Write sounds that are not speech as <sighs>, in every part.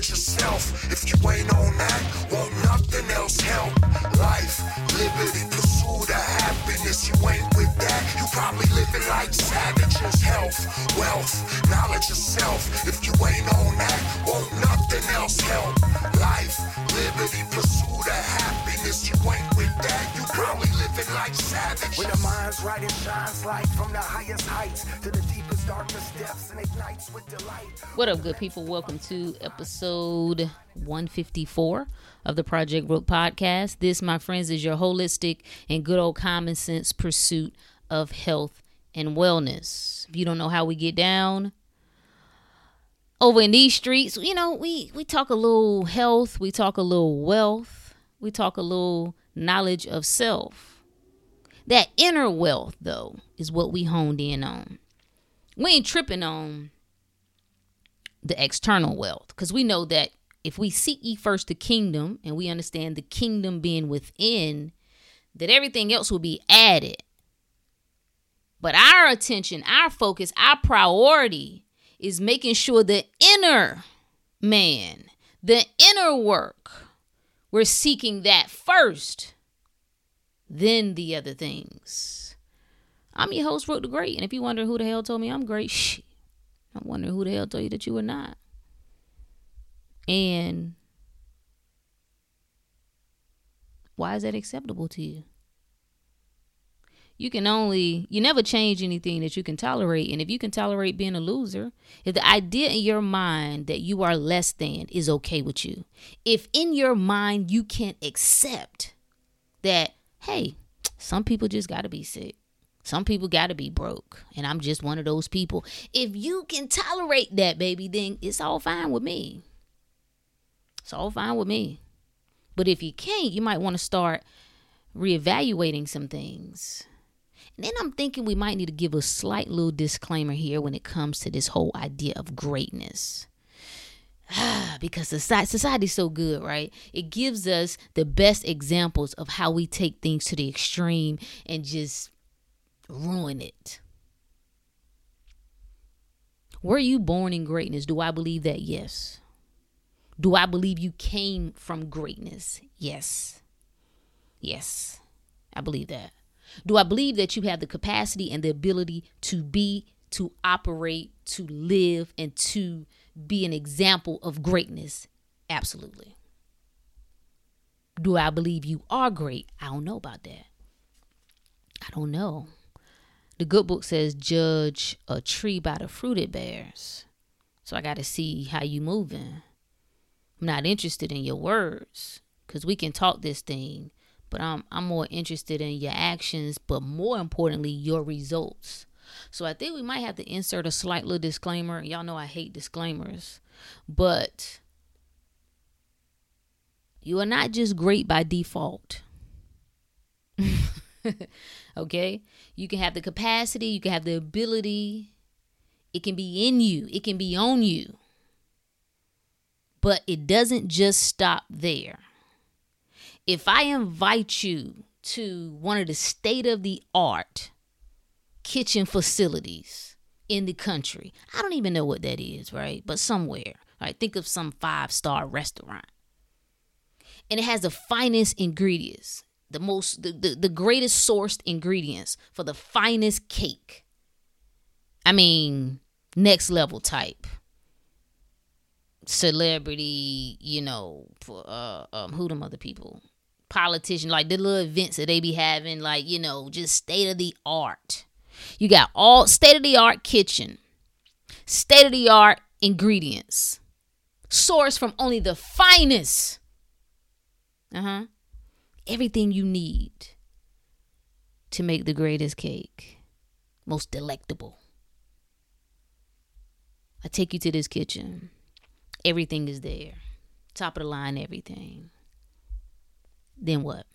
knowledge yourself. If you ain't on that, won't nothing else help. Life, liberty, pursuit of happiness. You ain't with that, you probably living like savages. Health, wealth, knowledge yourself. If you ain't on that, won't nothing else help. Life, liberty, pursuit of happiness. You ain't with that, you probably living like savages. When the mind's right, it shines light from the highest heights to the deepest What up, good people? Welcome to episode 154 of the Project Rook podcast. This, my friends, is your holistic and good old common sense pursuit of health and wellness. If you don't know how we get down over in these streets, you know, we we talk a little health, we talk a little wealth, we talk a little knowledge of self. That inner wealth, though, is what we honed in on. We ain't tripping on the external wealth because we know that if we seek ye first the kingdom and we understand the kingdom being within, that everything else will be added. But our attention, our focus, our priority is making sure the inner man, the inner work, we're seeking that first, then the other things. I'm your host, Rook the Great, and if you wonder who the hell told me I'm great, <laughs> shit, I'm wondering who the hell told you that you were not. And why is that acceptable to you? You can only, you never change anything that you can tolerate. And if you can tolerate being a loser, if the idea in your mind that you are less than is okay with you, if in your mind you can't accept that, hey, some people just got to be sick. Some people got to be broke, and I'm just one of those people. If you can tolerate that, baby, then it's all fine with me. It's all fine with me. But if you can't, you might want to start reevaluating some things. And then I'm thinking we might need to give a slight little disclaimer here when it comes to this whole idea of greatness. <sighs> because society, society's so good, right? It gives us the best examples of how we take things to the extreme and just ruin it. Were you born in greatness? Do I believe that? Yes. Do I believe you came from greatness? Yes. Yes. I believe that. Do I believe that you have the capacity and the ability to be, to operate, to live, and to be an example of greatness? Absolutely. Do I believe you are great? I don't know about that. I don't know. The good book says judge a tree by the fruit it bears. So I got to see how you moving. I'm not interested in your words cuz we can talk this thing, but I'm I'm more interested in your actions, but more importantly your results. So I think we might have to insert a slight little disclaimer. Y'all know I hate disclaimers, but you are not just great by default. <laughs> okay? You can have the capacity, you can have the ability. It can be in you, it can be on you. But it doesn't just stop there. If I invite you to one of the state of the art kitchen facilities in the country, I don't even know what that is, right? But somewhere, right? Think of some five star restaurant. And it has the finest ingredients the most the, the, the greatest sourced ingredients for the finest cake. I mean next level type. Celebrity you know for, uh um who them other people? Politician like the little events that they be having like you know just state of the art you got all state of the art kitchen state of the art ingredients sourced from only the finest. Uh-huh everything you need to make the greatest cake, most delectable. I take you to this kitchen. Everything is there. Top of the line, everything. Then what?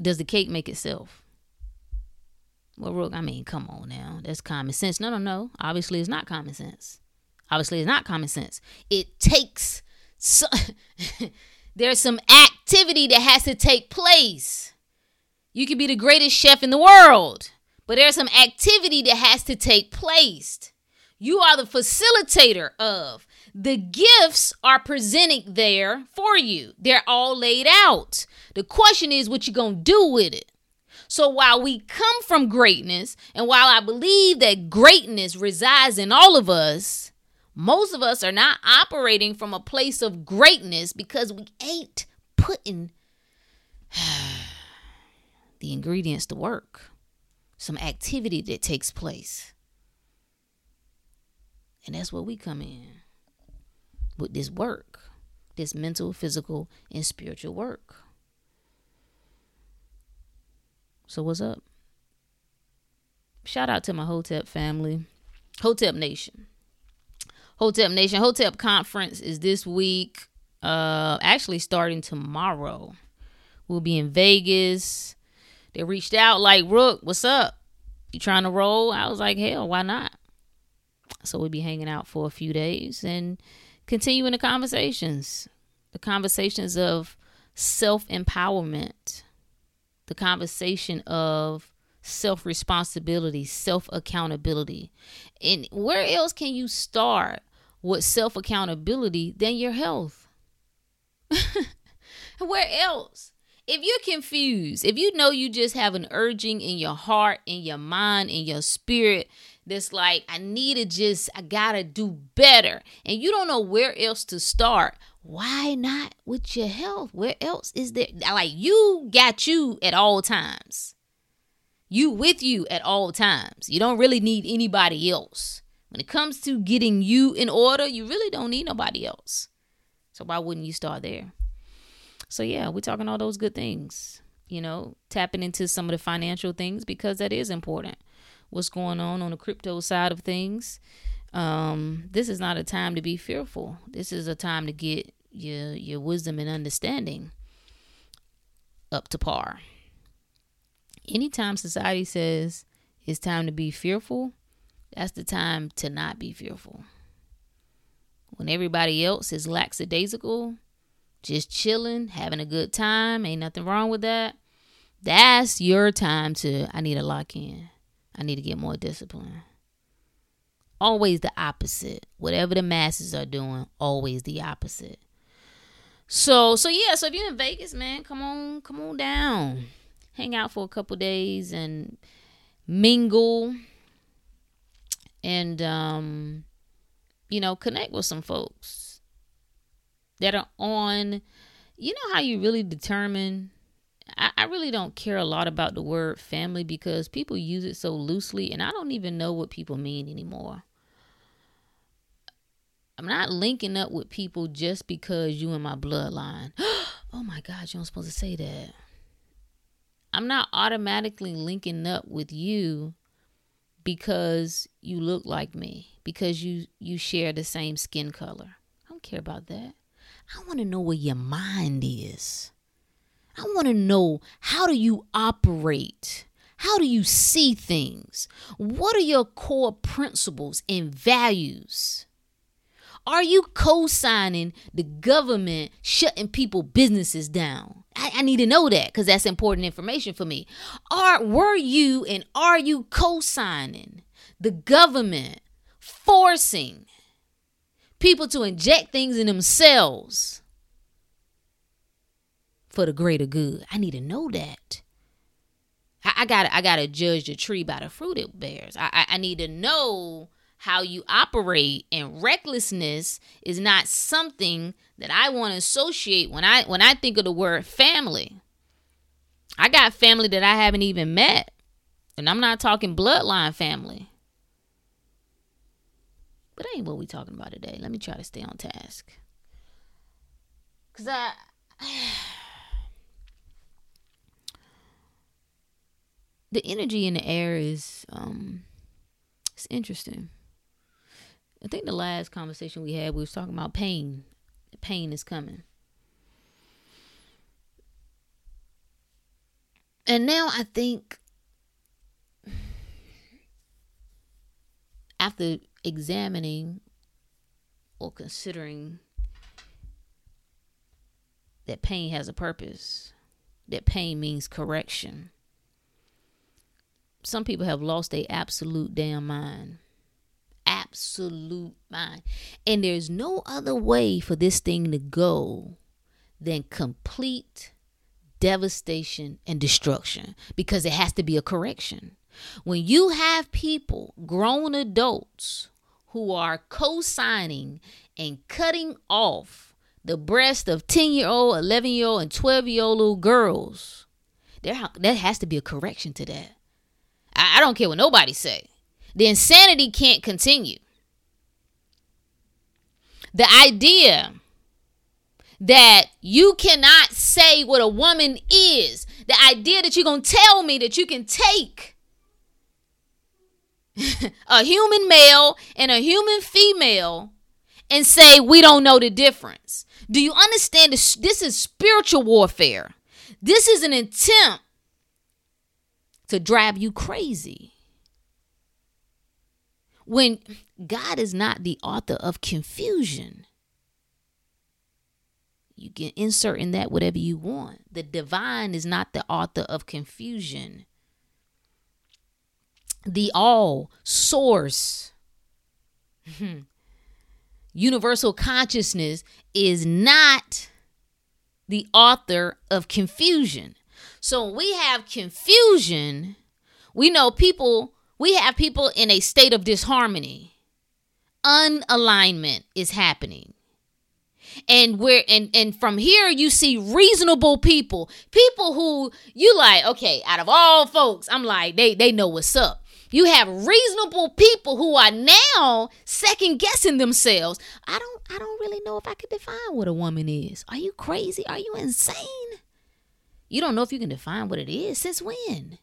Does the cake make itself? Well, Rook, I mean, come on now. That's common sense. No, no, no. Obviously, it's not common sense. Obviously, it's not common sense. It takes. So <laughs> there's some activity that has to take place. You could be the greatest chef in the world, but there's some activity that has to take place. You are the facilitator of. The gifts are presented there for you. They're all laid out. The question is what you going to do with it. So while we come from greatness and while I believe that greatness resides in all of us, most of us are not operating from a place of greatness because we ain't putting <sighs> the ingredients to work. Some activity that takes place. And that's where we come in with this work, this mental, physical, and spiritual work. So, what's up? Shout out to my Hotep family, Hotep Nation. Hotep Nation, Hotep Conference is this week, uh, actually starting tomorrow. We'll be in Vegas. They reached out like, Rook, what's up? You trying to roll? I was like, hell, why not? So we'll be hanging out for a few days and continuing the conversations. The conversations of self empowerment, the conversation of self responsibility, self accountability. And where else can you start with self accountability than your health? <laughs> where else? If you're confused, if you know you just have an urging in your heart, in your mind, in your spirit that's like, I need to just, I gotta do better, and you don't know where else to start, why not with your health? Where else is there? Like, you got you at all times. You with you at all times. You don't really need anybody else. When it comes to getting you in order, you really don't need nobody else. So why wouldn't you start there? So yeah, we're talking all those good things. You know, tapping into some of the financial things because that is important what's going on on the crypto side of things. Um, this is not a time to be fearful. This is a time to get your your wisdom and understanding up to par. Anytime society says it's time to be fearful, that's the time to not be fearful. When everybody else is lackadaisical, just chilling, having a good time, ain't nothing wrong with that. That's your time to I need to lock in. I need to get more discipline. Always the opposite. Whatever the masses are doing, always the opposite. So so yeah, so if you're in Vegas, man, come on, come on down. Hang out for a couple days and mingle and um you know, connect with some folks that are on you know how you really determine I, I really don't care a lot about the word family because people use it so loosely and I don't even know what people mean anymore. I'm not linking up with people just because you in my bloodline. <gasps> oh my God, you aren't supposed to say that. I'm not automatically linking up with you because you look like me, because you you share the same skin color. I don't care about that. I want to know where your mind is. I want to know how do you operate? How do you see things? What are your core principles and values? Are you co signing the government shutting people businesses down? I, I need to know that because that's important information for me. Are were you and are you co signing the government forcing people to inject things in themselves for the greater good. I need to know that. I, I gotta I gotta judge the tree by the fruit it bears. I, I, I need to know how you operate and recklessness is not something that I want to associate when I when I think of the word family. I got family that I haven't even met. And I'm not talking bloodline family. But that ain't what we talking about today. Let me try to stay on task. Cause I <sighs> the energy in the air is um it's interesting. I think the last conversation we had we was talking about pain. Pain is coming. And now I think after examining or considering that pain has a purpose, that pain means correction some people have lost their absolute damn mind. Absolute mind. And there's no other way for this thing to go than complete devastation and destruction because it has to be a correction. When you have people, grown adults, who are co signing and cutting off the breast of 10 year old, 11 year old, and 12 year old little girls, there, there has to be a correction to that. I, I don't care what nobody say. The insanity can't continue. The idea that you cannot say what a woman is, the idea that you're going to tell me that you can take <laughs> a human male and a human female and say we don't know the difference. Do you understand this? This is spiritual warfare. This is an attempt to drive you crazy. When God is not the author of confusion, you can insert in that whatever you want. The divine is not the author of confusion. The all source, hmm, universal consciousness is not the author of confusion. So we have confusion. We know people, we have people in a state of disharmony. Unalignment is happening. And where and and from here you see reasonable people, people who you like, okay, out of all folks, I'm like, they they know what's up. You have reasonable people who are now second guessing themselves. I don't I don't really know if I could define what a woman is. Are you crazy? Are you insane? You don't know if you can define what it is. Since when?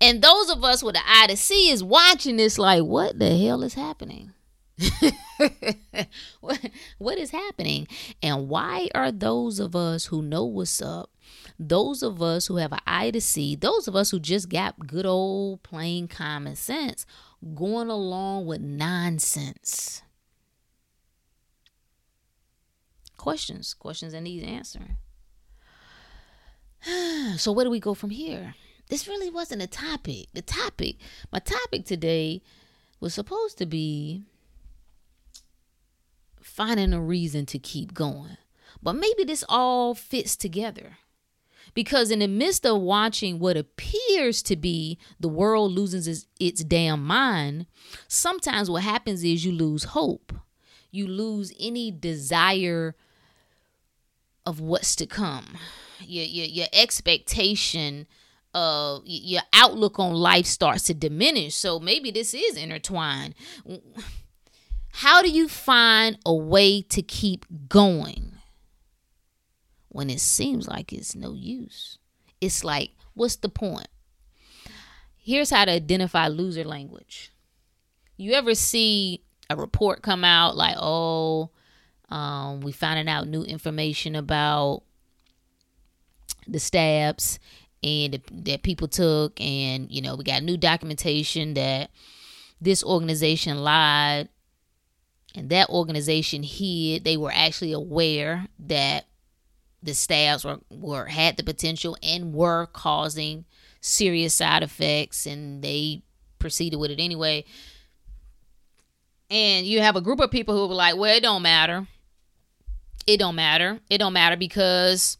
And those of us with an eye to see is watching this like, what the hell is happening? <laughs> what, what is happening? And why are those of us who know what's up, those of us who have an eye to see, those of us who just got good old plain common sense, going along with nonsense? Questions, questions that need answering. <sighs> so where do we go from here? This really wasn't a topic. The topic, my topic today was supposed to be finding a reason to keep going. But maybe this all fits together. Because in the midst of watching what appears to be the world loses its, its damn mind, sometimes what happens is you lose hope. You lose any desire of what's to come your your, your expectation of your outlook on life starts to diminish. So maybe this is intertwined. How do you find a way to keep going when it seems like it's no use? It's like, what's the point? Here's how to identify loser language. You ever see a report come out like, oh, um, we finding out new information about the stabs and that people took. And you know we got new documentation that this organization lied and that organization hid. They were actually aware that the stabs were, were had the potential and were causing serious side effects and they proceeded with it anyway. And you have a group of people who were like well it don't matter. It don't matter. It don't matter because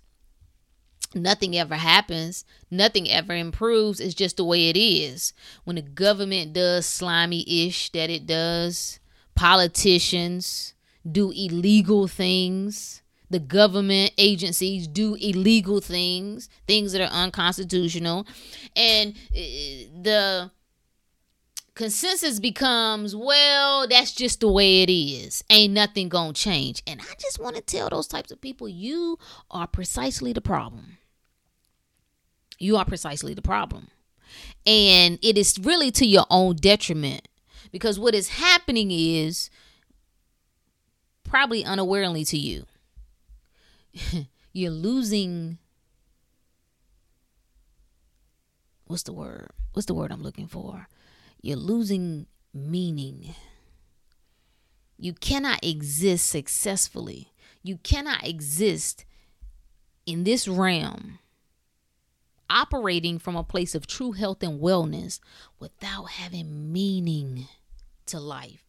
nothing ever happens, nothing ever improves. It's just the way it is. When the government does slimy ish that it does, politicians do illegal things. The government agencies do illegal things, things that are unconstitutional. And uh, the consensus becomes, well, that's just the way it is. Ain't nothing gonna change. And I just want to tell those types of people, you are precisely the problem you are precisely the problem. And it is really to your own detriment because what is happening is probably unawarely to you. <laughs> You're losing what's the word? What's the word I'm looking for? You're losing meaning. You cannot exist successfully. You cannot exist in this realm operating from a place of true health and wellness without having meaning. to life.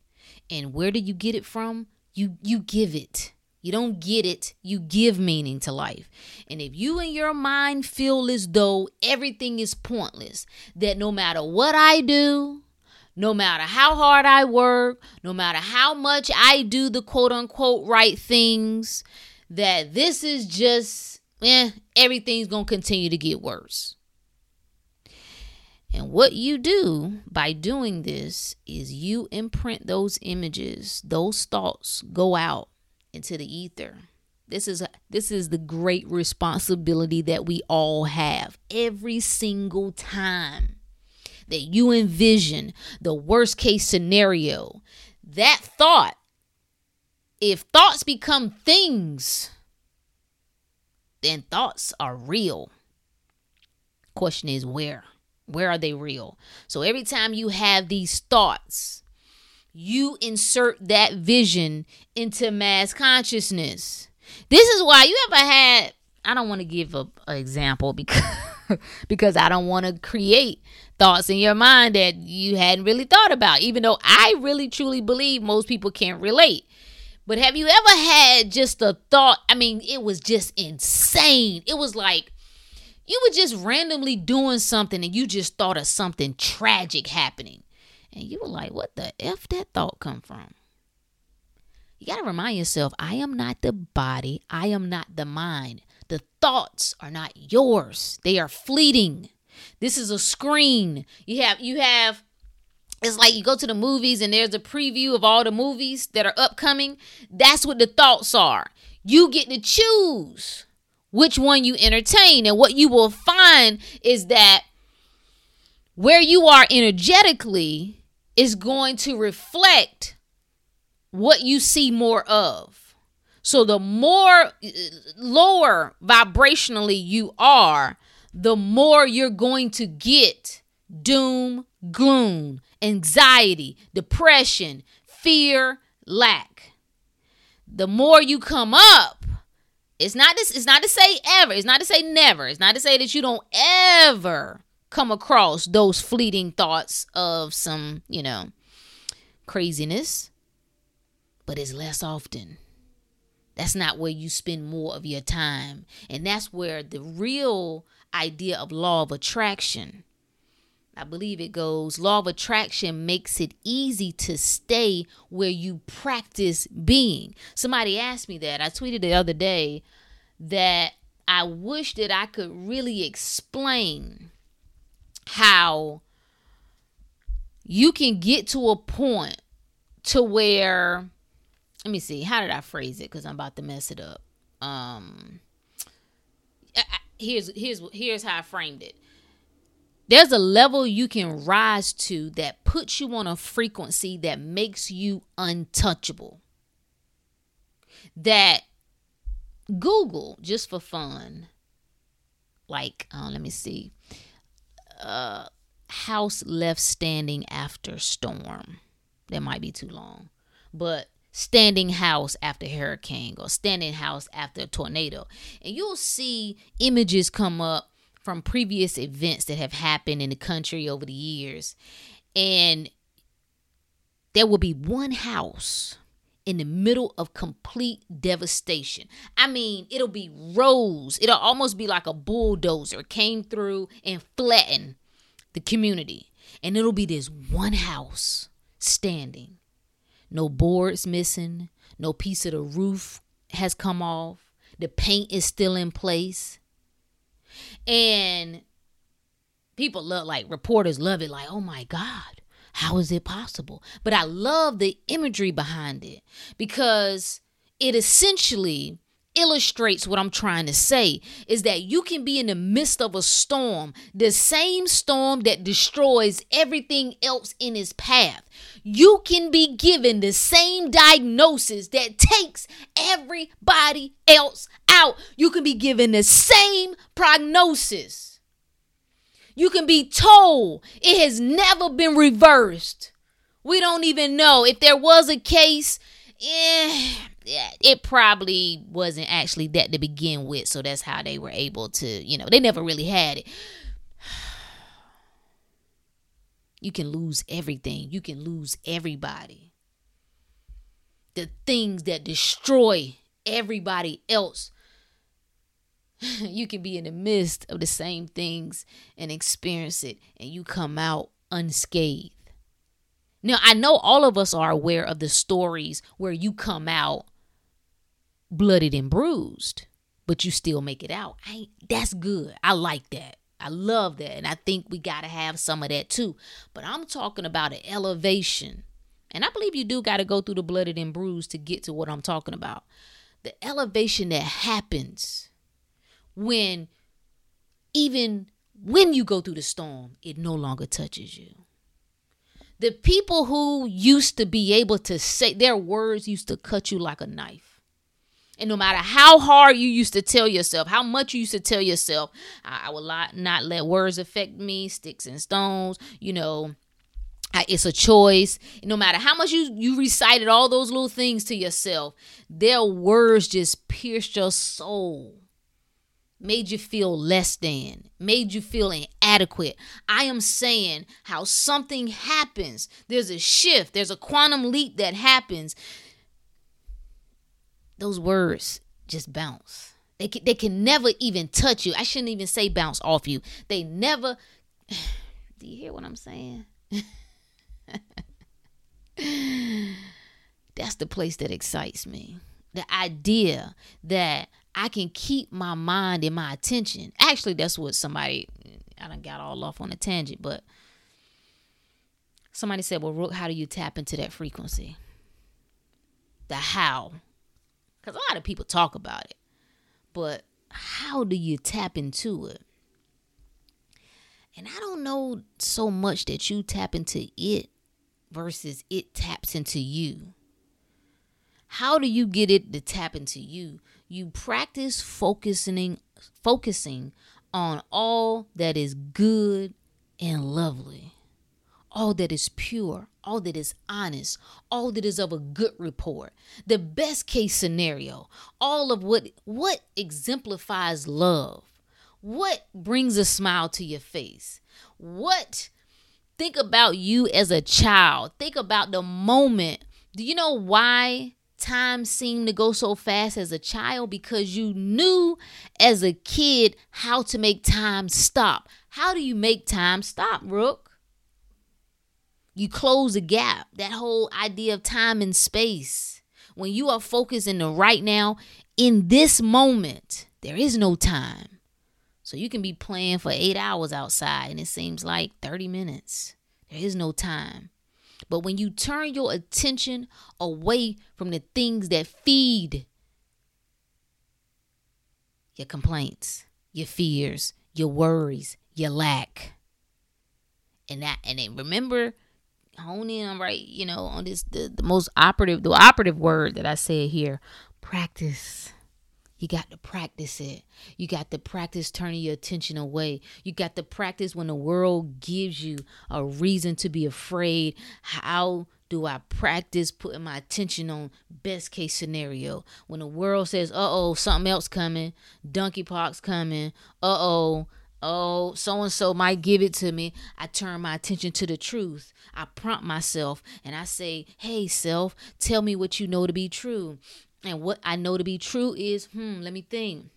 And where do you get it from? You you give it. You don't get it, you give meaning to life. And if you in your mind feel as though everything is pointless, that no matter what I do, no matter how hard I work, no matter how much I do the quote unquote right things, that this is just, eh, everything's to continue to get worse. And what you do by doing this is you imprint those images, those thoughts go out into the ether. This is a, this is the great responsibility that we all have every single time that you envision the worst case scenario. That thought if thoughts become things, then thoughts are real. Question is where? Where are they real? So every time you have these thoughts, you insert that vision into mass consciousness. This is why you ever had I don't want to give a, example because <laughs> because I don't want to create thoughts in your mind that you hadn't really thought about even though I really truly believe most people can't relate. But have you ever had just a thought? I mean, it was just insane. It was like you were just randomly doing something and you just thought of something tragic happening. And you were like, what the F that thought come from? You got to remind yourself, I am not the body. I am not the mind. The thoughts are not yours. They are fleeting. This is a screen. You have you have it's like you go to the movies and there's a preview of all the movies that are upcoming. That's what the thoughts are. You get to choose which one you entertain. And what you will find is that where you are energetically is going to reflect what you see more of. So the more lower vibrationally you are, the more you're going to get doom, gloom, anxiety, depression, fear, lack. The more you come up, it's not this it's not to say ever, it's not to say never, it's not to say that you don't ever come across those fleeting thoughts of some, you know, craziness, but it's less often. That's not where you spend more of your time. And that's where the real idea of law of attraction I believe it goes law of attraction makes it easy to stay where you practice being. Somebody asked me that. I tweeted the other day that I wish that I could really explain how you can get to a point to where let me see how did i phrase it? Because i'm about to mess it up. Um here's here's here's how i framed it. There's a level you can rise to that puts you on a frequency that makes you untouchable. That Google, just for fun, like, uh, let me see, uh, house left standing after storm. That might be too long. But standing house after hurricane or standing house after tornado. And you'll see images come up from previous events that have happened in the country over the years. And there will be one house in the middle of complete devastation. I mean, it'll be rows. It'll almost be like a bulldozer came through and flattened the community. And it'll be this one house standing. No boards missing, no piece of the roof has come off. The paint is still in place. And people love like reporters love it like, "Oh my god, how is it possible?" But I love the imagery behind it because it essentially illustrates what I'm trying to say is that you can be in the midst of a storm, the same storm that destroys everything else in its path. You can be given the same diagnosis that takes everybody else out. You can be given the same prognosis. You can be told it has never been reversed. We don't even know if there was a case. Eh, it probably wasn't actually that to begin with. So that's how they were able to, you know, they never really had it. <sighs> You can lose everything. You can lose everybody. The things that destroy everybody else. <laughs> you can be in the midst of the same things and experience it, and you come out unscathed. Now, I know all of us are aware of the stories where you come out bloodied and bruised, but you still make it out. I, that's good. I like that. I love that. And I think we got to have some of that too. But I'm talking about an elevation. And I believe you do got to go through the blooded and bruised to get to what I'm talking about. The elevation that happens when even when you go through the storm, it no longer touches you. The people who used to be able to say their words used to cut you like a knife. And no matter how hard you used to tell yourself, how much you used to tell yourself, I, I will not, let words affect me, sticks and stones, you know, it's a choice. No matter how much you, you recited all those little things to yourself, their words just pierced your soul made you feel less than, made you feel inadequate. I am saying how something happens. There's a shift, there's a quantum leap that happens those words just bounce. They can, they can never even touch you. I shouldn't even say bounce off you. They never. <sighs> Do you hear what I'm saying? <laughs> That's the place that excites me. The idea that I can keep my mind and my attention. Actually, that's what somebody. I done got all off on a tangent, but somebody said, "Well, Rook, how do you tap into that frequency?" The how because a lot of people talk about it. But how do you tap into it? And I don't know so much that you tap into it versus it taps into you. How do you get it to tap into you? You practice focusing focusing on all that is good and lovely. All that is pure, all that is honest, all that is of a good report, the best case scenario, all of what what exemplifies love, what brings a smile to your face, what think about you as a child, think about the moment. Do you know why time seemed to go so fast as a child? Because you knew as a kid how to make time stop. How do you make time stop, Rook? You close a gap. That whole idea of time and space. When you are focused in the right now, in this moment, there is no time. So you can be playing for eight hours outside and it seems like 30 minutes. There is no time. But when you turn your attention away from the things that feed your complaints, your fears, your worries, your lack, and that, and then remember hone in on right, you know, on this the, the most operative the operative word that I said here. Practice. You got to practice it. You got to practice turning your attention away. You got to practice when the world gives you a reason to be afraid. How do I practice putting my attention on best case scenario? When the world says, uh oh, something else coming, donkey pox coming, uh oh, oh, so and so might give it to me. I turn my attention to the truth. I prompt myself and I say, hey, self, tell me what you know to be true. And what I know to be true is, hmm, let me think.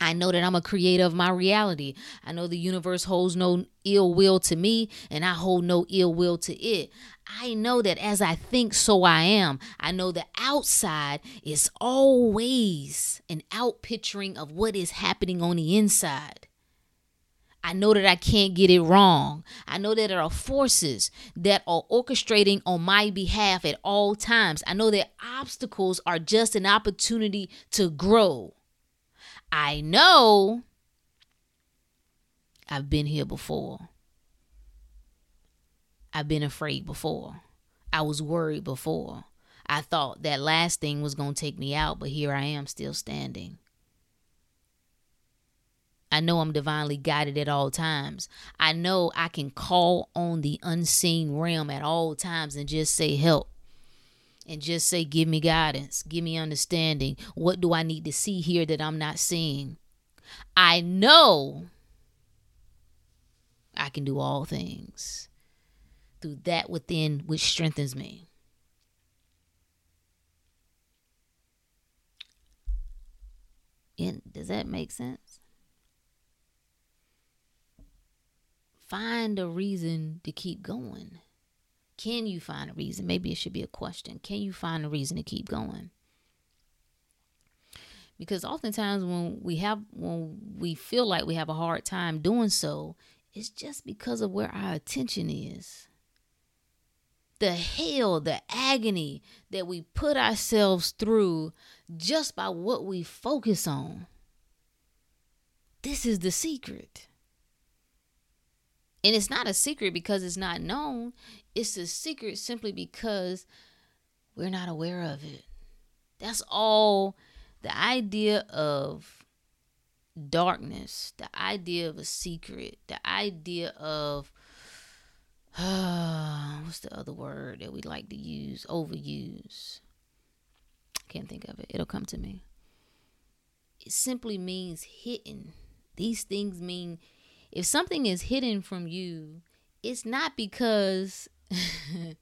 I know that I'm a creator of my reality. I know the universe holds no ill will to me, and I hold no ill will to it. I know that as I think, so I am. I know the outside is always an outpicturing of what is happening on the inside. I know that I can't get it wrong. I know that there are forces that are orchestrating on my behalf at all times. I know that obstacles are just an opportunity to grow. I know I've been here before. I've been afraid before. I was worried before. I thought that last thing was going to take me out, but here I am still standing. I know I'm divinely guided at all times. I know I can call on the unseen realm at all times and just say, Help. And just say, Give me guidance, give me understanding. What do I need to see here that I'm not seeing? I know I can do all things through that within which strengthens me. And does that make sense? Find a reason to keep going. Can you find a reason? Maybe it should be a question. Can you find a reason to keep going? Because oftentimes when we have when we feel like we have a hard time doing so, it's just because of where our attention is. The hell, the agony that we put ourselves through just by what we focus on. This is the secret. And it's not a secret because it's not known. It's a secret simply because we're not aware of it. That's all the idea of darkness, the idea of a secret, the idea of uh, <sighs> what's the other word that we like to use? Overuse. Can't think of it. It'll come to me. It simply means hidden. These things mean if something is hidden from you, it's not because <laughs>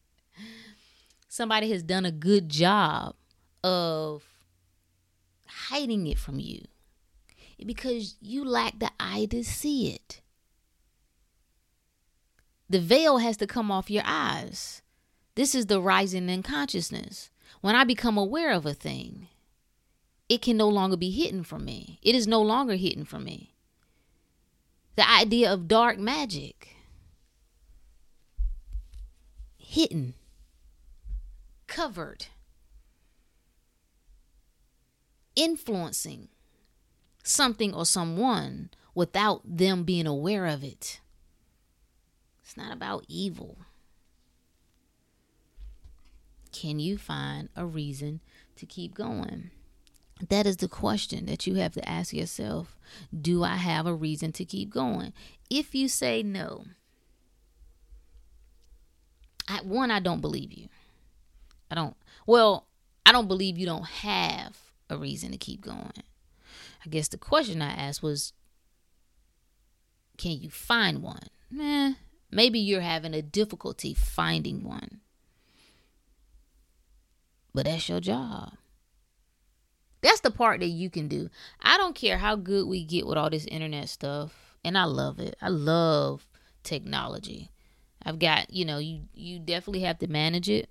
somebody has done a good job of hiding it from you. Because you lack the eye to see it. The veil has to come off your eyes. This is the rising in consciousness. When I become aware of a thing, it can no longer be hidden from me. It is no longer hidden from me. The idea of dark magic hidden, covered, influencing something or someone without them being aware of it. It's not about evil. Can you find a reason to keep going? That is the question that you have to ask yourself. Do I have a reason to keep going? If you say no, I, one, I don't believe you. I don't, well, I don't believe you don't have a reason to keep going. I guess the question I asked was, can you find one? Meh, maybe you're having a difficulty finding one. But that's your job. That's the part that you can do. I don't care how good we get with all this internet stuff, and I love it. I love technology. I've got, you know, you you definitely have to manage it.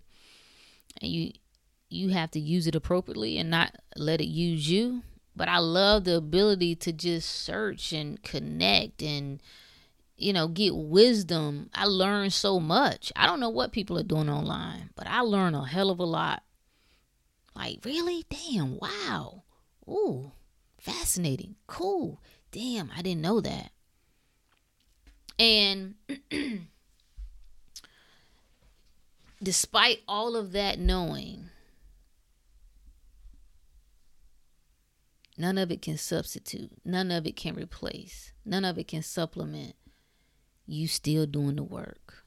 And you you have to use it appropriately and not let it use you. But I love the ability to just search and connect and you know, get wisdom. I learn so much. I don't know what people are doing online, but I learn a hell of a lot like, really? Damn, wow. Ooh, fascinating. Cool. Damn, I didn't know that. And <clears throat> despite all of that knowing, none of it can substitute, none of it can replace, none of it can supplement you still doing the work.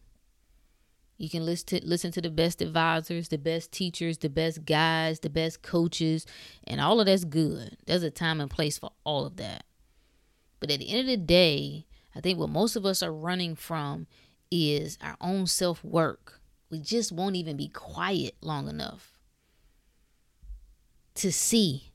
You can listen to, listen to the best advisors, the best teachers, the best guys, the best coaches, and all of that's good. There's a time and place for all of that. But at the end of the day, I think what most of us are running from is our own self work. We just won't even be quiet long enough to see,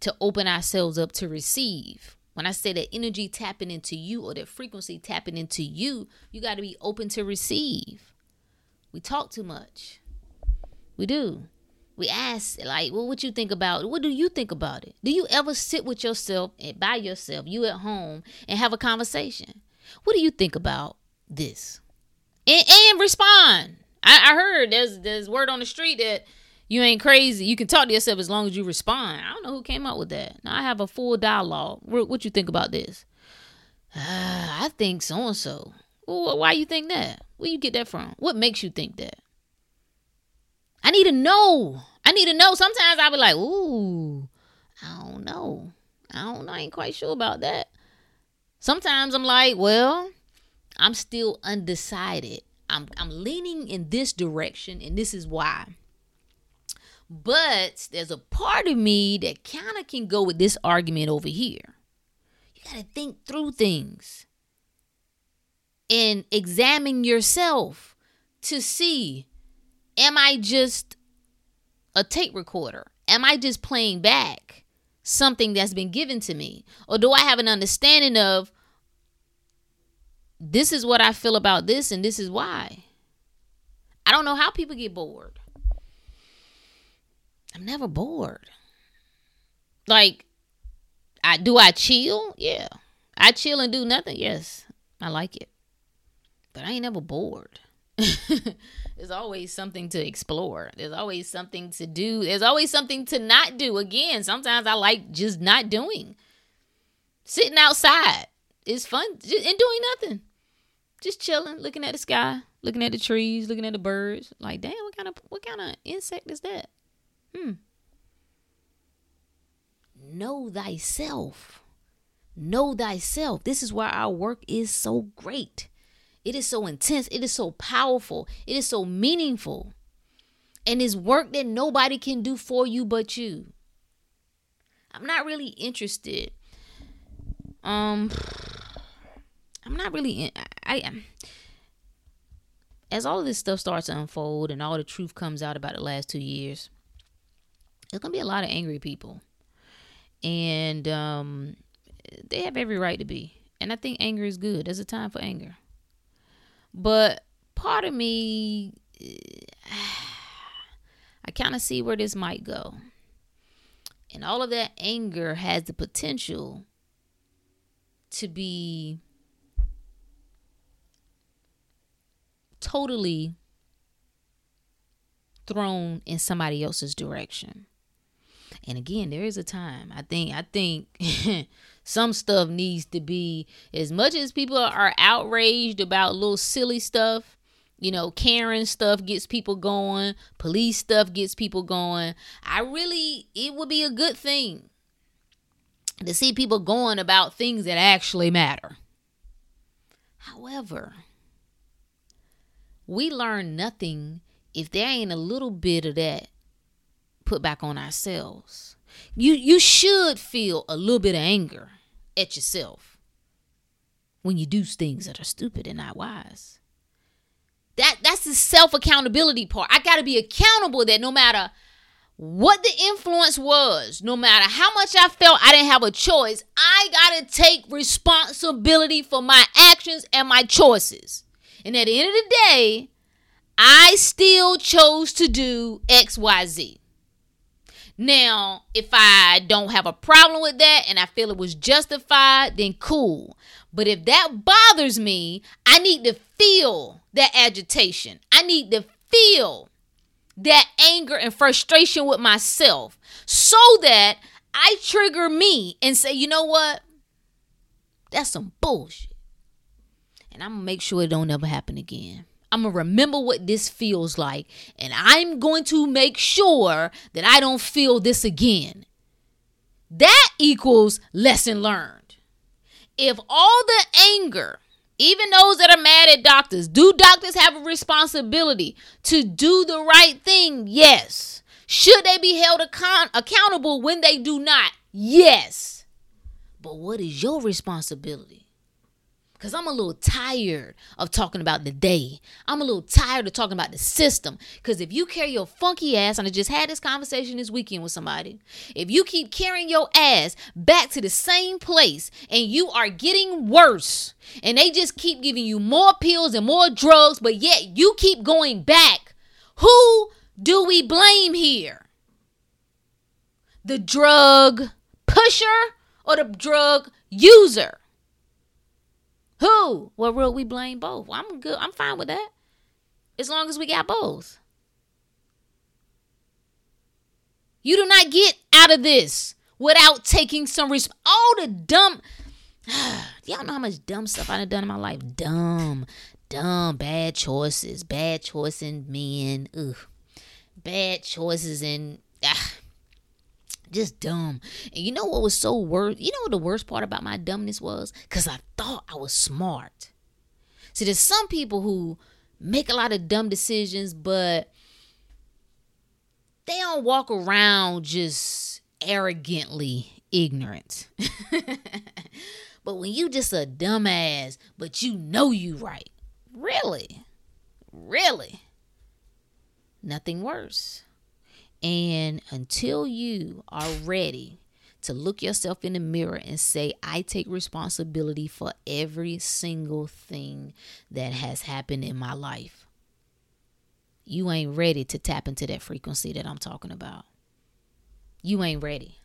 to open ourselves up to receive when I say that energy tapping into you or that frequency tapping into you, you got to be open to receive. We talk too much. We do. We ask, like, well, what you think about? What do you think about it? Do you ever sit with yourself and by yourself, you at home, and have a conversation? What do you think about this? And, and respond. I, I heard there's there's word on the street that you ain't crazy. You can talk to yourself as long as you respond. I don't know who came up with that. Now I have a full dialogue. What you think about this? Uh, <sighs> I think so and so. Why you think that? Where you get that from? What makes you think that? I need to know. I need to know. Sometimes I'll be like, ooh, I don't know. I don't know. I ain't quite sure about that. Sometimes I'm like, well, I'm still undecided. I'm I'm leaning in this direction, and this is why. But there's a part of me that kind of can go with this argument over here. You got to think through things. and examine yourself to see am I just a tape recorder? Am I just playing back something that's been given to me? Or do I have an understanding of this is what I feel about this and this is why? I don't know how people get bored. I'm never bored. Like, I do I chill? Yeah. I chill and do nothing. Yes. I like it. But I ain't never bored. <laughs> There's always something to explore. There's always something to do. There's always something to not do. Again, sometimes I like just not doing. Sitting outside is fun and doing nothing. Just chilling, looking at the sky, looking at the trees, looking at the birds. Like, damn, what kind of what kind of insect is that? Hmm. Know thyself. Know thyself. This is why our work is so great. It is so intense. It is so powerful. It is so meaningful. And it's work that nobody can do for you but you. I'm not really interested. Um I'm not really in, I am as all of this stuff starts to unfold and all the truth comes out about the last 2 years. There's to be a lot of angry people. And um they have every right to be. And I think anger is good. There's a time for anger. But part of me, <sighs> I kind of see where this might go. And all of that anger has the potential to be totally thrown in somebody else's direction. And again, there is a time. I think I think <laughs> some stuff needs to be as much as people are outraged about little silly stuff you know karen stuff gets people going police stuff gets people going i really it would be a good thing to see people going about things that actually matter however we learn nothing if there ain't a little bit of that put back on ourselves you you should feel a little bit of anger at yourself when you do things that are stupid and not wise. That that's the self accountability part. I got to be accountable that no matter what the influence was, no matter how much I felt I didn't have a choice, I got to take responsibility for my actions and my choices. And at the end of the day, I still chose to do XYZ. Now, if I don't have a problem with that and I feel it was justified, then cool. But if that bothers me, I need to feel that agitation. I need to feel that anger and frustration with myself so that I trigger me and say, you know what? That's some bullshit. And I'm gonna make sure it don't ever happen again. I'm going to remember what this feels like. And I'm going to make sure that I don't feel this again. That equals lesson learned. If all the anger, even those that are mad at doctors, do doctors have a responsibility to do the right thing? Yes. Should they be held account- accountable when they do not? Yes. But what is your responsibility? Because I'm a little tired of talking about the day. I'm a little tired of talking about the system. Because if you carry your funky ass, and I just had this conversation this weekend with somebody, if you keep carrying your ass back to the same place and you are getting worse, and they just keep giving you more pills and more drugs, but yet you keep going back, who do we blame here? The drug pusher or the drug user? Who? Well, will we blame both? Well, I'm good. I'm fine with that. As long as we got both. You do not get out of this without taking some risk. All the dumb. <sighs> Y'all know how much dumb stuff I've done in my life. Dumb, dumb, bad choices. Bad choice in men. Ugh. Bad choices in. Ah, just dumb. And you know what was so worse? You know what the worst part about my dumbness was? Because I thought I was smart. See, there's some people who make a lot of dumb decisions, but they don't walk around just arrogantly ignorant. <laughs> But when you just a dumbass, but you know you right. Really? Really? Nothing worse. And until you are ready to look yourself in the mirror and say, I take responsibility for every single thing that has happened in my life, you ain't ready to tap into that frequency that I'm talking about. You ain't ready.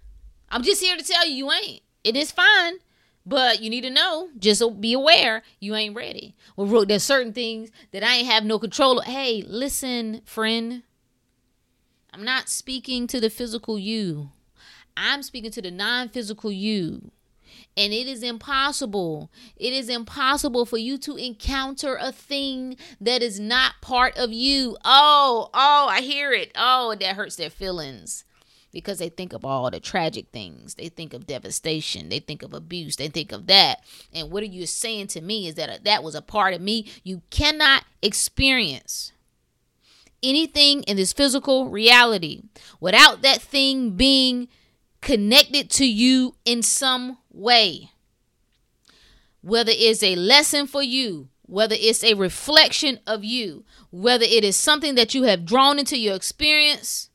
I'm just here to tell you, you ain't. It is fine. But you need to know, just be aware, you ain't ready. Well, there's certain things that I ain't have no control of. Hey, listen, friend. I'm not speaking to the physical you. I'm speaking to the non physical you. And it is impossible. It is impossible for you to encounter a thing that is not part of you. Oh, oh, I hear it. Oh, that hurts their feelings because they think of all the tragic things. They think of devastation. They think of abuse. They think of that. And what are you saying to me is that that was a part of me you cannot experience anything in this physical reality without that thing being connected to you in some way. Whether it's a lesson for you, whether it's a reflection of you, whether it is something that you have drawn into your experience,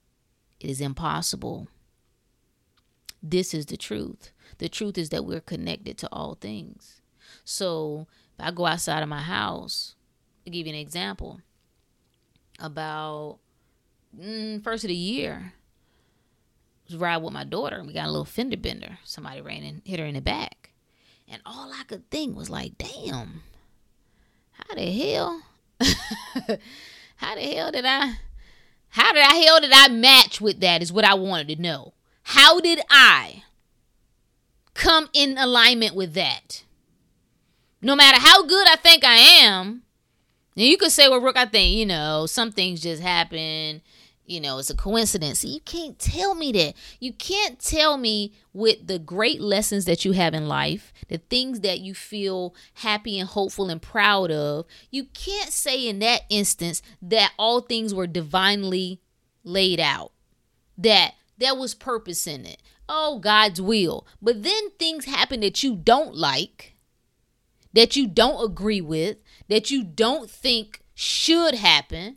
it is impossible. This is the truth. The truth is that we're connected to all things. So if I go outside of my house, I'll give you an example. About mm, first of the year, was riding with my daughter and we got a little fender bender. Somebody ran and hit her in the back. And all I could think was like, damn, how the hell? <laughs> how the hell did I how did I hell did I match with that is what I wanted to know. How did I come in alignment with that? No matter how good I think I am, and you could say, well, Rook, I think, you know, some things just happen you know, it's a coincidence. You can't tell me that. You can't tell me with the great lessons that you have in life, the things that you feel happy and hopeful and proud of. You can't say in that instance that all things were divinely laid out, that there was purpose in it. Oh, God's will. But then things happen that you don't like, that you don't agree with, that you don't think should happen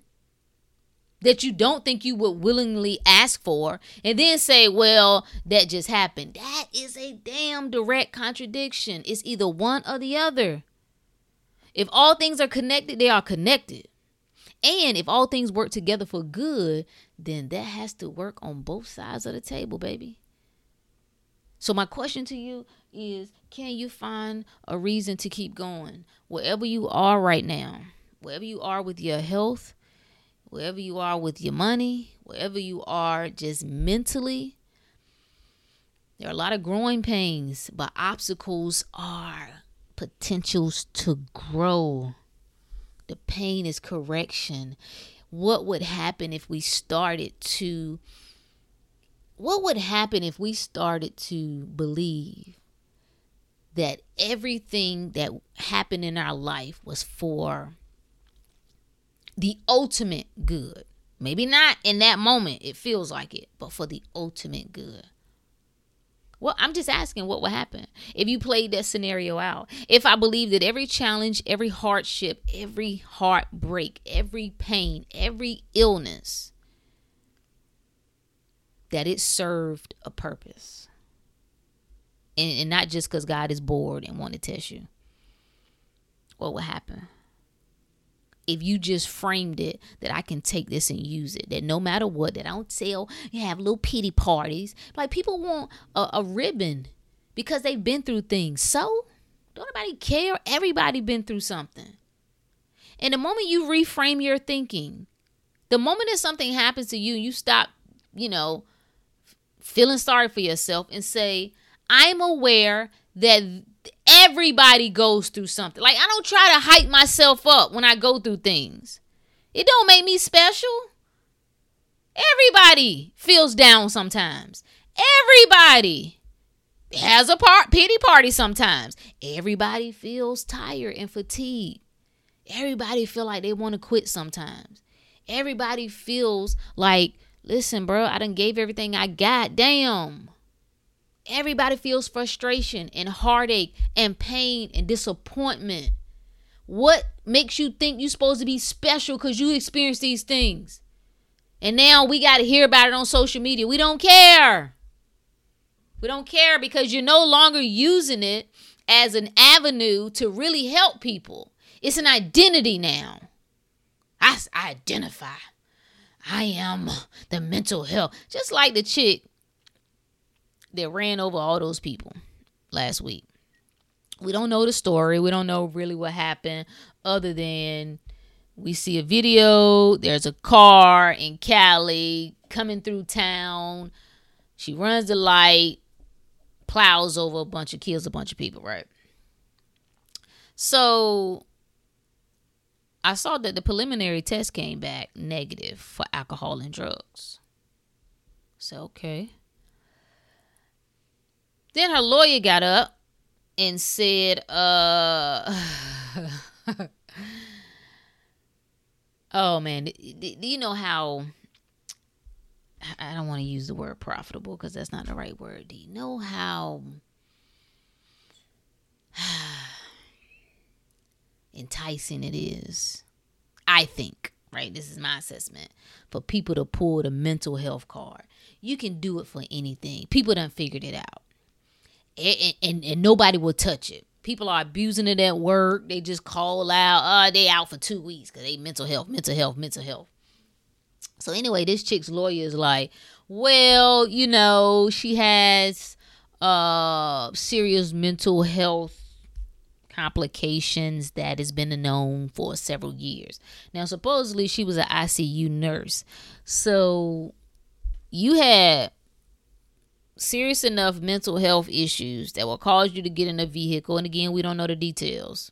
that you don't think you would willingly ask for and then say, well, that just happened. That is a damn direct contradiction. It's either one or the other. If all things are connected, they are connected. And if all things work together for good, then that has to work on both sides of the table, baby. So, my question to you is can you find a reason to keep going? Wherever you are right now, wherever you are with your health, wherever you are with your money, wherever you are just mentally. There are a lot of growing pains, but obstacles are potentials to grow. The pain is correction. What would happen if we started to what would happen if we started to believe that everything that happened in our life was for the ultimate good. Maybe not in that moment, it feels like it, but for the ultimate good. Well, I'm just asking what would happen if you played that scenario out. If I believe that every challenge, every hardship, every heartbreak, every pain, every illness, that it served a purpose. And, and not just because God is bored and want to test you. What would happen? if you just framed it that I can take this and use it, that no matter what, that I don't tell, you have little pity parties. Like people want a, a ribbon because they've been through things. So don't nobody care. Everybody been through something. And the moment you reframe your thinking, the moment that something happens to you, you stop, you know, feeling sorry for yourself and say, I'm aware that everybody goes through something. Like I don't try to hype myself up when I go through things. It don't make me special. Everybody feels down sometimes. Everybody has a part pity party sometimes. Everybody feels tired and fatigued. Everybody feel like they want to quit sometimes. Everybody feels like, listen, bro, I done gave everything I got. Damn. Everybody feels frustration and heartache and pain and disappointment. What makes you think you're supposed to be special because you experience these things? And now we got to hear about it on social media. We don't care. We don't care because you're no longer using it as an avenue to really help people. It's an identity now. I, I identify. I am the mental health. Just like the chick that ran over all those people last week. We don't know the story. We don't know really what happened other than we see a video. There's a car in Cali coming through town. She runs the light, plows over a bunch of, kills a bunch of people, right? So I saw that the preliminary test came back negative for alcohol and drugs. So, okay. Then her lawyer got up and said, uh, <laughs> oh man, do you know how? I don't want to use the word profitable because that's not the right word. Do you know how <sighs> enticing it is? I think, right? This is my assessment for people to pull the mental health card. You can do it for anything. People done figured it out and, and, and nobody will touch it. People are abusing it at work. They just call out, oh, they out for two weeks because they mental health, mental health, mental health. So anyway, this chick's lawyer is like, well, you know, she has uh serious mental health complications that has been known for several years. Now, supposedly she was an ICU nurse. So you had serious enough mental health issues that will cause you to get in a vehicle, and again, we don't know the details,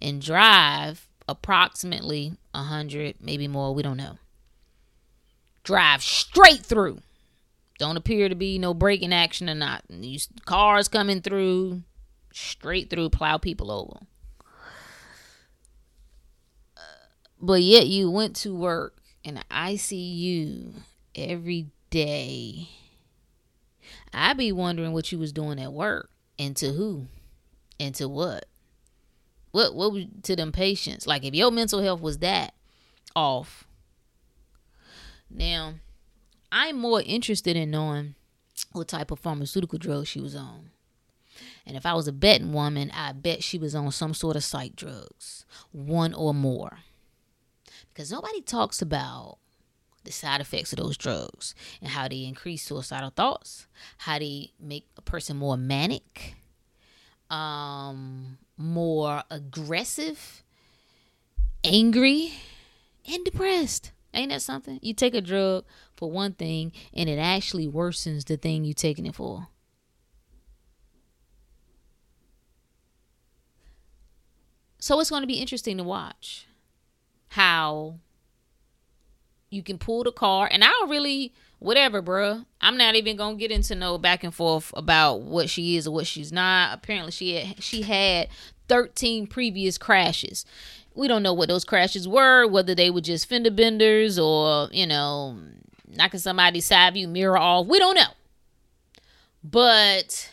and drive approximately 100, maybe more, we don't know. Drive straight through. Don't appear to be no braking action or not. These cars coming through, straight through, plow people over. But yet you went to work in the ICU every day I be wondering what you was doing at work and to who and to what. What what was to them patients? Like if your mental health was that off. Now, I'm more interested in knowing what type of pharmaceutical drug she was on. And if I was a betting woman, I bet she was on some sort of psych drugs, one or more. Because nobody talks about the side effects of those drugs and how they increase suicidal thoughts, how they make a person more manic, um, more aggressive, angry, and depressed. Ain't that something? You take a drug for one thing and it actually worsens the thing you're taking it for. So it's going to be interesting to watch how you can pull the car and I'll really whatever, bruh. I'm not even gonna get into no back and forth about what she is or what she's not. Apparently, she had, she had 13 previous crashes. We don't know what those crashes were, whether they were just fender benders or you know knocking somebody's side view mirror off. We don't know, but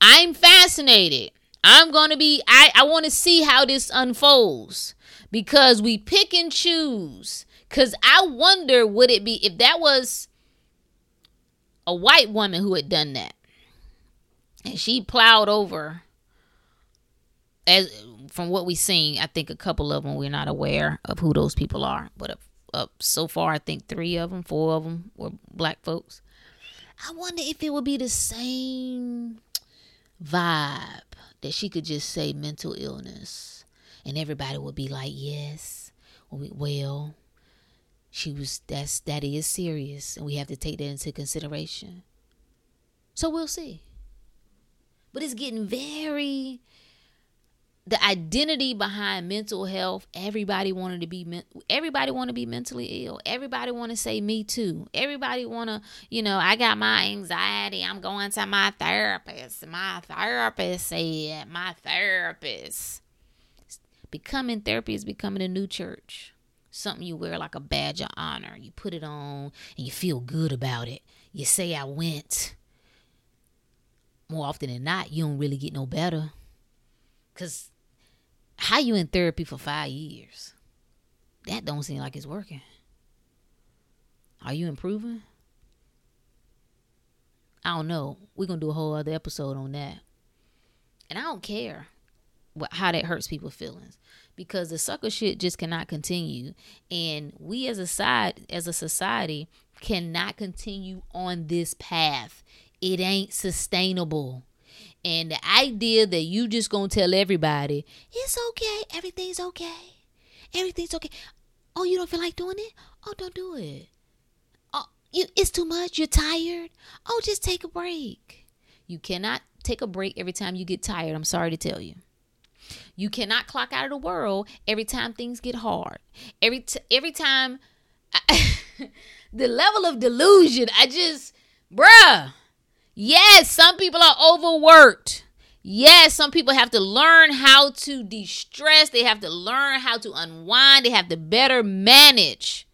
I'm fascinated. I'm gonna be. I I want to see how this unfolds because we pick and choose. Because I wonder would it be if that was a white woman who had done that and she plowed over as from what we've seen i think a couple of them we're not aware of who those people are but up, up so far i think three of them four of them were black folks i wonder if it would be the same vibe that she could just say mental illness and everybody would be like, "Yes, well, she was. That's that is serious, and we have to take that into consideration." So we'll see. But it's getting very the identity behind mental health everybody wanted to be everybody want to be mentally ill everybody want to say me too everybody want to you know i got my anxiety i'm going to my therapist my therapist said my therapist Becoming therapy is becoming a new church. Something you wear like a badge of honor. You put it on and you feel good about it. You say, I went. more often than not, you don't really get no better. Cause how you in therapy for five years? That don't seem like it's working. Are you improving? I don't know. We're gonna do a whole other episode on that. And I don't care how that hurts people's feelings because the sucker shit just cannot continue. And we as a side, as a society, cannot continue on this path. It ain't sustainable. And the idea that you just gonna tell everybody it's okay, everything's okay, everything's okay. Oh, you don't feel like doing it? Oh, don't do it. Oh, you, it's too much. You're tired. Oh, just take a break. You cannot take a break every time you get tired. I'm sorry to tell you. You cannot clock out of the world every time things get hard. Every t- every time I, <laughs> the level of delusion, I just bruh. Yes, some people are overworked. Yes, some people have to learn how to de-stress. They have to learn how to unwind. They have to better manage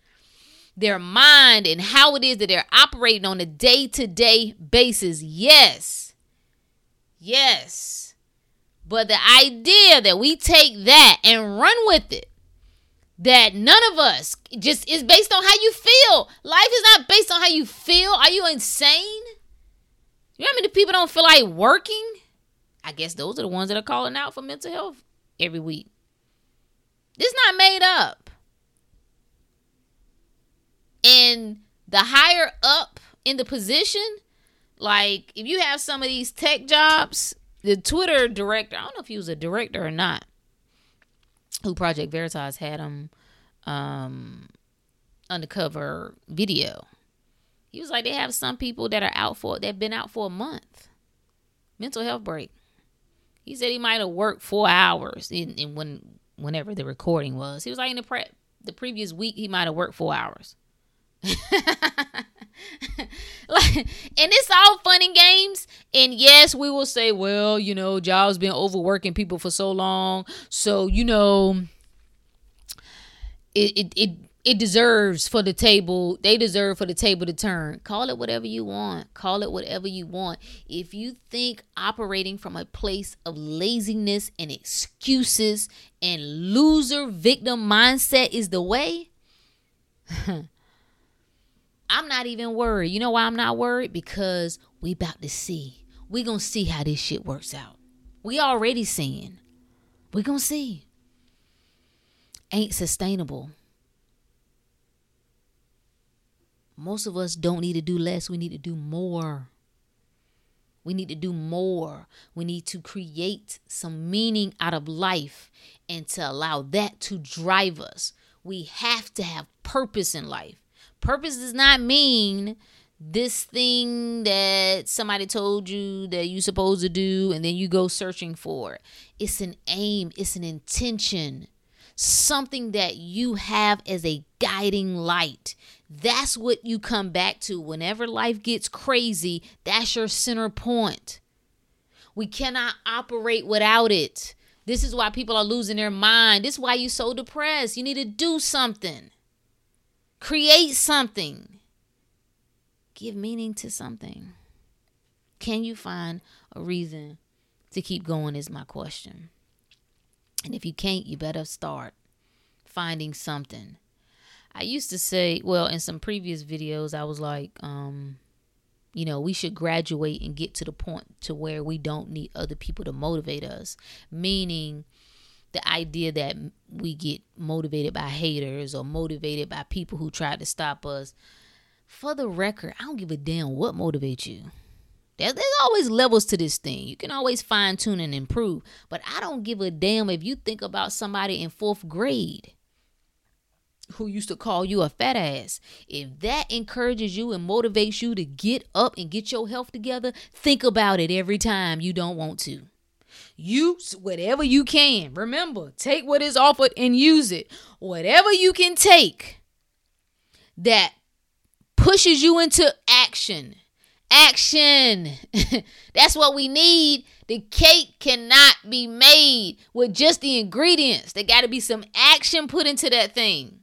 their mind and how it is that they're operating on a day-to-day basis. Yes. Yes. But the idea that we take that and run with it, that none of us just is based on how you feel. Life is not based on how you feel. Are you insane? You know how many people don't feel like working? I guess those are the ones that are calling out for mental health every week. It's not made up. And the higher up in the position, like if you have some of these tech jobs, the Twitter director, I don't know if he was a director or not, who Project Veritas had him um undercover video. He was like, they have some people that are out for they've been out for a month. Mental health break. He said he might have worked four hours in, in when whenever the recording was. He was like in the pre- the previous week he might have worked four hours. <laughs> like, and it's all fun and games. And yes, we will say, well, you know, jobs been overworking people for so long, so you know, it it it it deserves for the table they deserve for the table to turn. Call it whatever you want. Call it whatever you want. If you think operating from a place of laziness and excuses and loser victim mindset is the way <laughs> i'm not even worried you know why i'm not worried because we about to see we gonna see how this shit works out we already seeing we gonna see ain't sustainable most of us don't need to do less. We need to do more. We need to do more. We need to create some meaning out of life and to allow that to drive us. We have to have purpose in life. Purpose does not mean this thing that somebody told you that you're supposed to do and then you go searching for it. It's an aim, it's an intention, something that you have as a guiding light. That's what you come back to whenever life gets crazy. That's your center point. We cannot operate without it. This is why people are losing their mind. This is why you're so depressed. You need to do something, create something, give meaning to something. Can you find a reason to keep going? Is my question. And if you can't, you better start finding something I used to say, well, in some previous videos, I was like, um, you know, we should graduate and get to the point to where we don't need other people to motivate us. Meaning, the idea that we get motivated by haters or motivated by people who try to stop us. For the record, I don't give a damn what motivates you. There's, always levels to this thing. You can always fine tune and improve. But I don't give a damn if you think about somebody in fourth grade who used to call you a fat ass, if that encourages you and motivates you to get up and get your health together, think about it every time you don't want to. Use whatever you can. Remember, take what is offered and use it. Whatever you can take that pushes you into action. Action. <laughs> That's what we need. The cake cannot be made with just the ingredients. There got to be some action put into that thing.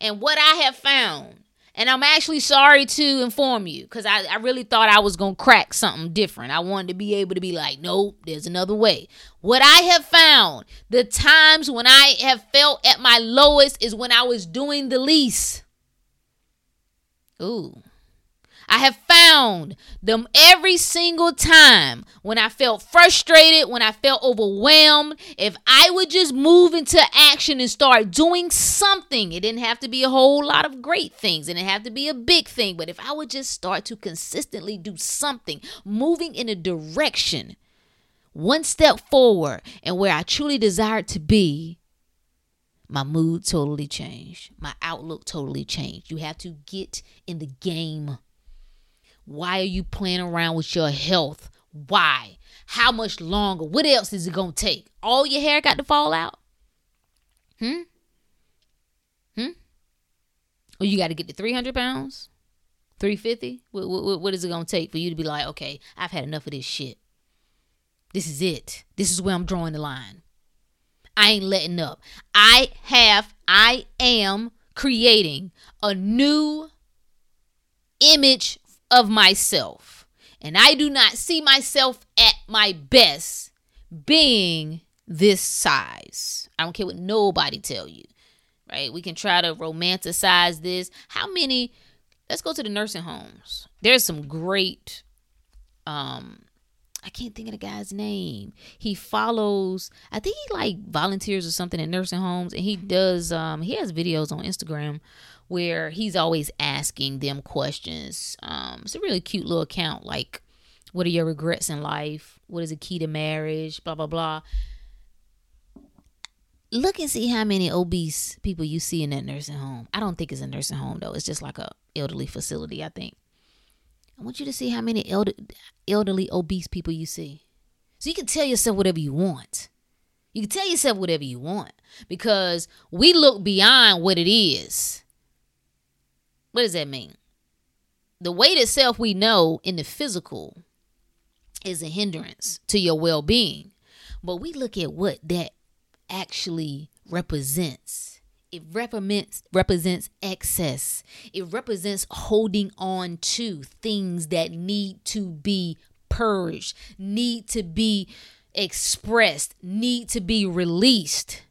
And what I have found And I'm actually sorry to inform you because I, I really thought I was going to crack something different. I wanted to be able to be like, nope, there's another way. What I have found, the times when I have felt at my lowest is when I was doing the least. Ooh. I have found them every single time when I felt frustrated, when I felt overwhelmed. If I would just move into action and start doing something, it didn't have to be a whole lot of great things, and it have to be a big thing, but if I would just start to consistently do something, moving in a direction, one step forward, and where I truly desired to be, my mood totally changed. My outlook totally changed. You have to get in the game why are you playing around with your health? Why? How much longer? What else is it going to take? All your hair got to fall out? Hmm? Hmm? Or you got to get to 300 pounds? 350? What, what, what is it going to take for you to be like, okay, I've had enough of this shit? This is it. This is where I'm drawing the line. I ain't letting up. I have, I am creating a new image of myself. And I do not see myself at my best being this size. I don't care what nobody tell you. Right? We can try to romanticize this. How many let's go to the nursing homes. There's some great um I can't think of the guy's name. He follows, I think he like volunteers or something at nursing homes, and he does. Um, he has videos on Instagram where he's always asking them questions. Um, it's a really cute little account. Like, what are your regrets in life? What is the key to marriage? Blah blah blah. Look and see how many obese people you see in that nursing home. I don't think it's a nursing home though. It's just like a elderly facility. I think. I want you to see how many elder, elderly obese people you see. So you can tell yourself whatever you want. You can tell yourself whatever you want because we look beyond what it is. What does that mean? The weight itself we know in the physical is a hindrance to your well being. But we look at what that actually represents. It represents represents excess. It represents holding on to things that need to be purged, need to be expressed, need to be released.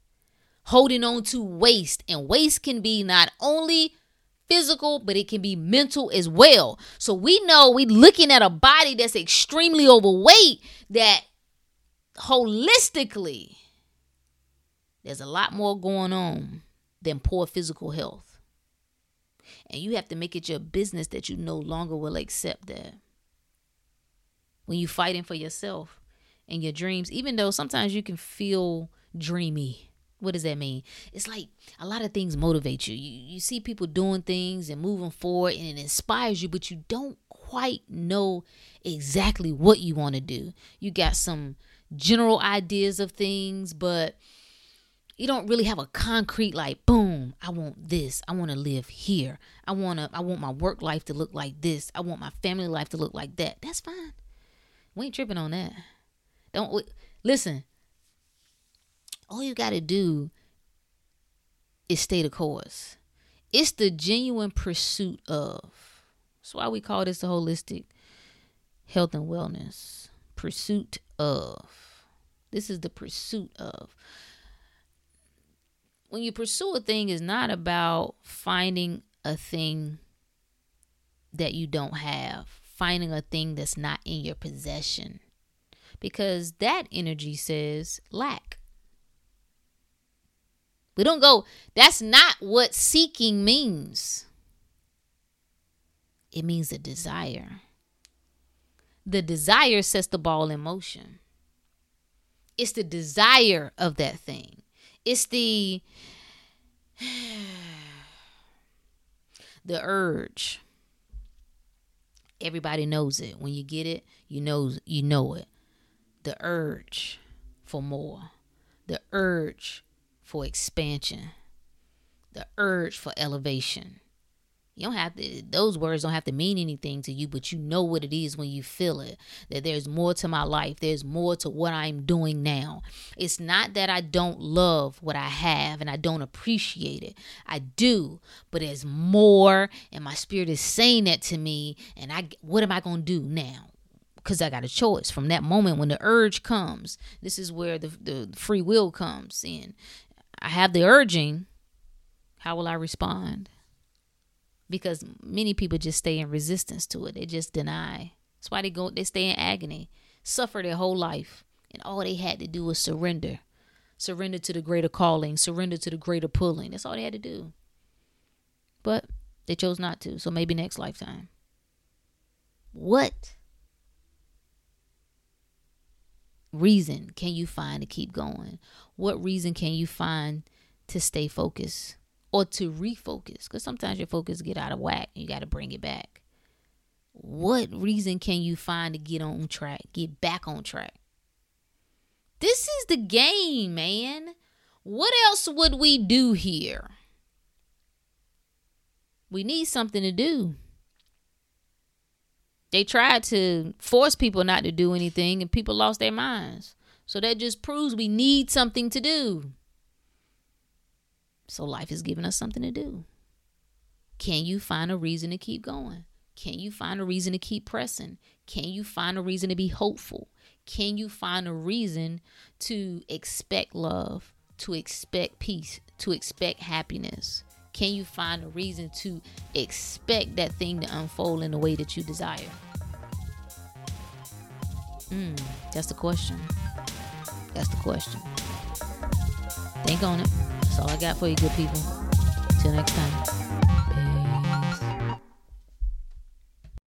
Holding on to waste. And waste can be not only physical, but it can be mental as well. So we know we looking at a body that's extremely overweight that holistically there's a lot more going on than poor physical health. And you have to make it your business that you no longer will accept that. When you fighting for yourself and your dreams, even though sometimes you can feel dreamy what does that mean? It's like a lot of things motivate you. You you see people doing things and moving forward and it inspires you, but you don't quite know exactly what you want to do. You got some general ideas of things, but you don't really have a concrete like boom i want this i want to live here i want to i want my work life to look like this i want my family life to look like that that's fine we ain't tripping on that don't listen all you got to do is stay the course. It's the genuine pursuit of. That's why we call this the holistic health and wellness. Pursuit of. This is the pursuit of. When you pursue a thing, is not about finding a thing that you don't have, finding a thing that's not in your possession. Because that energy says lack. We don't go, that's not what seeking means. It means a desire. The desire sets the ball in motion. It's the desire of that thing. It's the <sighs> the urge. Everybody knows it. When you get it, you know you know it. The urge for more. The urge for expansion, the urge for elevation. You don't have to, those words don't have to mean anything to you, but you know what it is when you feel it. That there's more to my life, there's more to what I'm doing now. It's not that I don't love what I have and I don't appreciate it. I do, but there's more, and my spirit is saying that to me. And I, what am I going to do now? Because I got a choice from that moment when the urge comes. This is where the, the free will comes in. I have the urging. How will I respond? because many people just stay in resistance to it. They just deny. That's why they go they stay in agony, suffer their whole life, and all they had to do was surrender. Surrender to the greater calling, surrender to the greater pulling. That's all they had to do. But they chose not to. So maybe next lifetime. What reason can you find to keep going? What reason can you find to stay focused? or to refocus? Because sometimes your focus get out of whack and you got to bring it back. What reason can you find to get on track get back on track? This is the game man. What else would we do here? We need something to do. They tried to force people not to do anything and people lost their minds so that just proves we need something to do so life is giving us something to do. Can you find a reason to keep going? Can you find a reason to keep pressing? Can you find a reason to be hopeful? Can you find a reason to expect love, to expect peace, to expect happiness? Can you find a reason to expect that thing to unfold in the way that you desire? Hmm, that's the question. That's the question. Think on it. That's all I got for you, good people. Till next time. Peace.